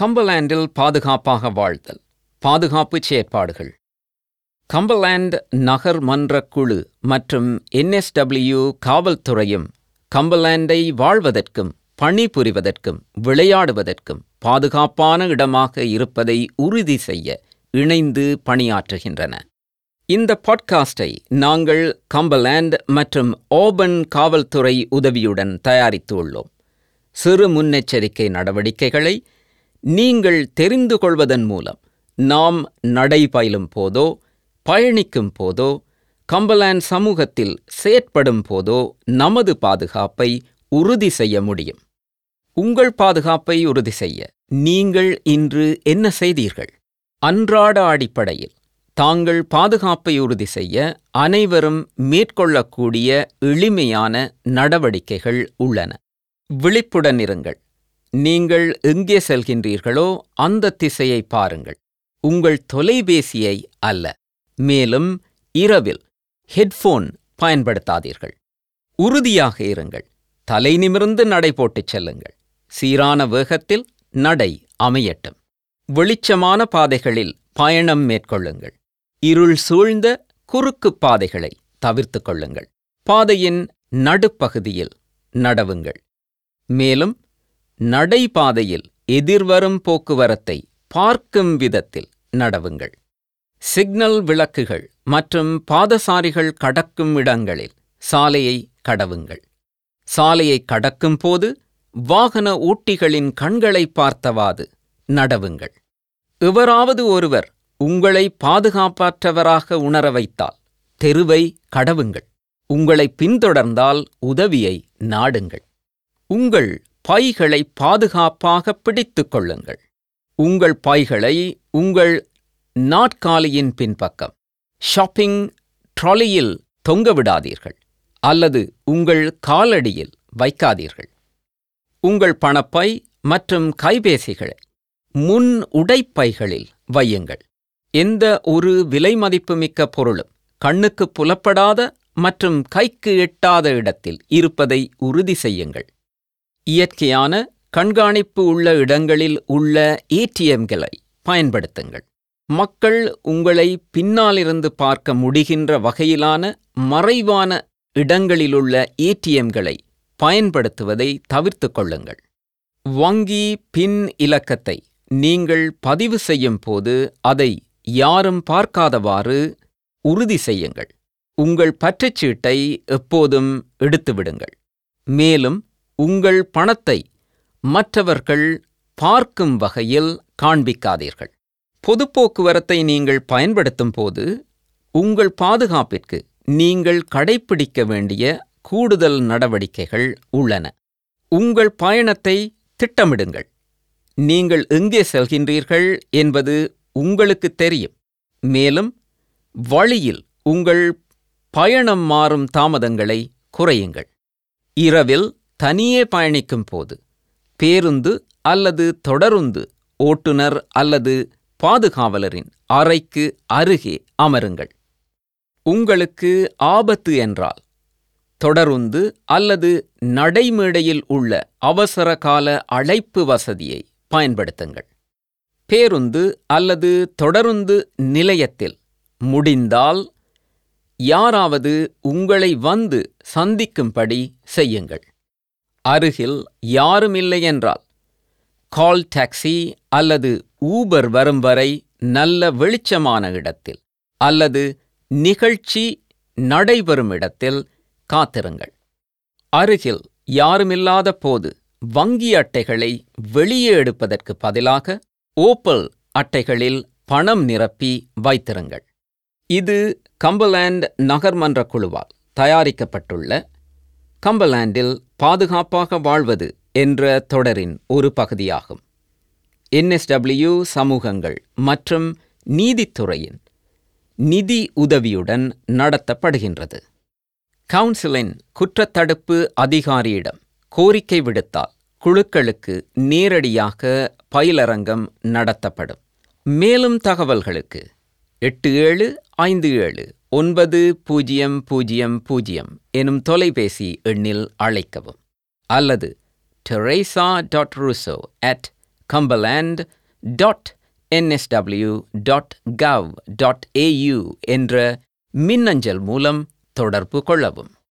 கம்பலேண்டில் பாதுகாப்பாக வாழ்தல் பாதுகாப்பு செயற்பாடுகள். கம்பலேண்ட் நகர் மன்ற குழு மற்றும் என்எஸ்டபிள்யூ காவல்துறையும் கம்பலேண்டை வாழ்வதற்கும் பணிபுரிவதற்கும் விளையாடுவதற்கும் பாதுகாப்பான இடமாக இருப்பதை உறுதி செய்ய இணைந்து பணியாற்றுகின்றன. இந்த பாட்காஸ்டை நாங்கள் கம்பலேண்ட் மற்றும் ஓபன் காவல்துறை உதவியுடன் தயாரித்துள்ளோம். சிறு முன்னெச்சரிக்கை நடவடிக்கைகளை நீங்கள் தெரிந்து கொள்வதன் மூலம் நாம் நடைபயிலும் போதோ பயணிக்கும் போதோ கம்பலாண்ட் சமூகத்தில் செயற்படும் போதோ நமது பாதுகாப்பை உறுதி செய்ய முடியும். உங்கள் பாதுகாப்பை உறுதி செய்ய நீங்கள் இன்று என்ன செய்தீர்கள்? அன்றாட அடிப்படையில் தாங்கள் பாதுகாப்பை உறுதி செய்ய அனைவரும் மேற்கொள்ளக்கூடிய எளிமையான நடவடிக்கைகள் உள்ளன. விழிப்புடன் இருங்கள். நீங்கள் எங்கே செல்கின்றீர்களோ அந்த திசையை பாருங்கள். உங்கள் தொலைபேசியை அல்ல மேலும் இரவில் ஹெட்ஃபோன் பயன்படுத்தாதீர்கள். உறுதியாக இருங்கள். தலை நிமிர்ந்து நடை போட்டுச் செல்லுங்கள். சீரான வேகத்தில் நடை அமையட்டும். வெளிச்சமான பாதைகளில் பயணம் மேற்கொள்ளுங்கள். இருள் சூழ்ந்த குறுக்கு பாதைகளை தவிர்த்து கொள்ளுங்கள். பாதையின் நடுப்பகுதியில் நடவுங்கள். மேலும் நடைபாதையில் எதிர்வரும் போக்குவரத்தை பார்க்கும் விதத்தில் நடவுங்கள். சிக்னல் விளக்குகள் மற்றும் பாதசாரிகள் கடக்கும் இடங்களில் சாலையை கடவுங்கள். சாலையை கடக்கும் போது வாகன ஊட்டிகளின் கண்களை பார்த்தவாது நடவுங்கள். எவராவது ஒருவர் உங்களை பாதுகாப்பற்றவராக உணர வைத்தால் தெருவை கடவுங்கள். உங்களை பின்தொடர்ந்தால் உதவியை நாடுங்கள். உங்கள் பைகளை பாதுகாப்பாக பிடித்துக் கொள்ளுங்கள். உங்கள் பைகளை உங்கள் நாட்காலியின் பின்பக்கம் ஷாப்பிங் ட்ராலியில் தொங்கவிடாதீர்கள் அல்லது உங்கள் காலடியில் வைக்காதீர்கள். உங்கள் பணப்பை மற்றும் கைபேசிகளை முன் உடைப்பைகளில் வையுங்கள். எந்த ஒரு விலைமதிப்புமிக்க பொருளும் கண்ணுக்கு புலப்படாத மற்றும் கைக்கு எட்டாத இடத்தில் இருப்பதை உறுதி செய்யுங்கள். இயற்கையான கண்காணிப்பு உள்ள இடங்களில் உள்ள ஏடிஎம்களை பயன்படுத்துங்கள். மக்கள் உங்களை பின்னாலிருந்து பார்க்க முடிகின்ற வகையிலான மறைவான இடங்களிலுள்ள ஏடிஎம்களை பயன்படுத்துவதை தவிர்த்து கொள்ளுங்கள். வங்கி பின் இலக்கத்தை நீங்கள் பதிவு செய்யும் போது அதை யாரும் பார்க்காதவாறு உறுதி செய்யுங்கள். உங்கள் பற்றுச்சீட்டை எப்போதும் எடுத்துவிடுங்கள். மேலும் உங்கள் பணத்தை மற்றவர்கள் பார்க்கும் வகையில் காண்பிக்காதீர்கள். பொது போக்குவரத்தை நீங்கள் பயன்படுத்தும் போது உங்கள் பாதுகாப்பிற்கு நீங்கள் கடைப்பிடிக்க வேண்டிய கூடுதல் நடவடிக்கைகள் உள்ளன. உங்கள் பயணத்தை திட்டமிடுங்கள். நீங்கள் எங்கே செல்கின்றீர்கள் என்பது உங்களுக்கு தெரியும். மேலும் வழியில் உங்கள் பயணம் மாறும் தாமதங்களை குறையுங்கள். இரவில் தனியே பயணிக்கும் போது பேருந்து அல்லது தொடருந்து ஓட்டுநர் அல்லது பாதுகாவலரின் அறைக்கு அருகே அமருங்கள். உங்களுக்கு ஆபத்து என்றால் தொடருந்து அல்லது நடைமேடையில் உள்ள அவசர கால அழைப்பு வசதியை பயன்படுத்துங்கள். பேருந்து அல்லது தொடருந்து நிலையத்தில் முடிந்தால் யாராவது உங்களை வந்து சந்திக்கும்படி செய்யுங்கள். அருகில் யாரும் இல்லை என்றால் கால் டாக்ஸி அல்லது ஊபர் வரும் வரை நல்ல வெளிச்சமான இடத்தில் அல்லது நிகழ்ச்சி நடைபெறும் இடத்தில் காத்திருங்கள். அருகில் யாருமில்லாத போது வங்கி அட்டைகளை வெளியே எடுப்பதற்கு பதிலாக ஓப்பல் அட்டைகளில் பணம் நிரப்பி வைத்திருங்கள். இது கம்பலேண்ட் நகர்மன்ற குழுவால் தயாரிக்கப்பட்டுள்ள கம்பலாண்டில் பாதுகாப்பாக வாழ்வது என்ற தொடரின் ஒரு பகுதியாகும். என்எஸ்டபிள்யூ சமூகங்கள் மற்றும் நீதித்துறையின் நிதி உதவியுடன் நடத்தப்படுகின்றது. கவுன்சிலின் குற்றத்தடுப்பு அதிகாரியிடம் கோரிக்கை விடுத்தால் குழுக்களுக்கு நேரடியாக பயிலரங்கம் நடத்தப்படும். மேலும் தகவல்களுக்கு எட்டு ஏழு ஐந்து ஏழு ஒன்பது பூஜ்ஜியம் பூஜ்ஜியம் பூஜ்ஜியம் எனும் தொலைபேசி எண்ணில் அழைக்கவும். அல்லது Teresa dot Russo at Cumberland dot NSW dot gov dot AU என்ற மின்னஞ்சல் மூலம் தொடர்பு கொள்ளவும்.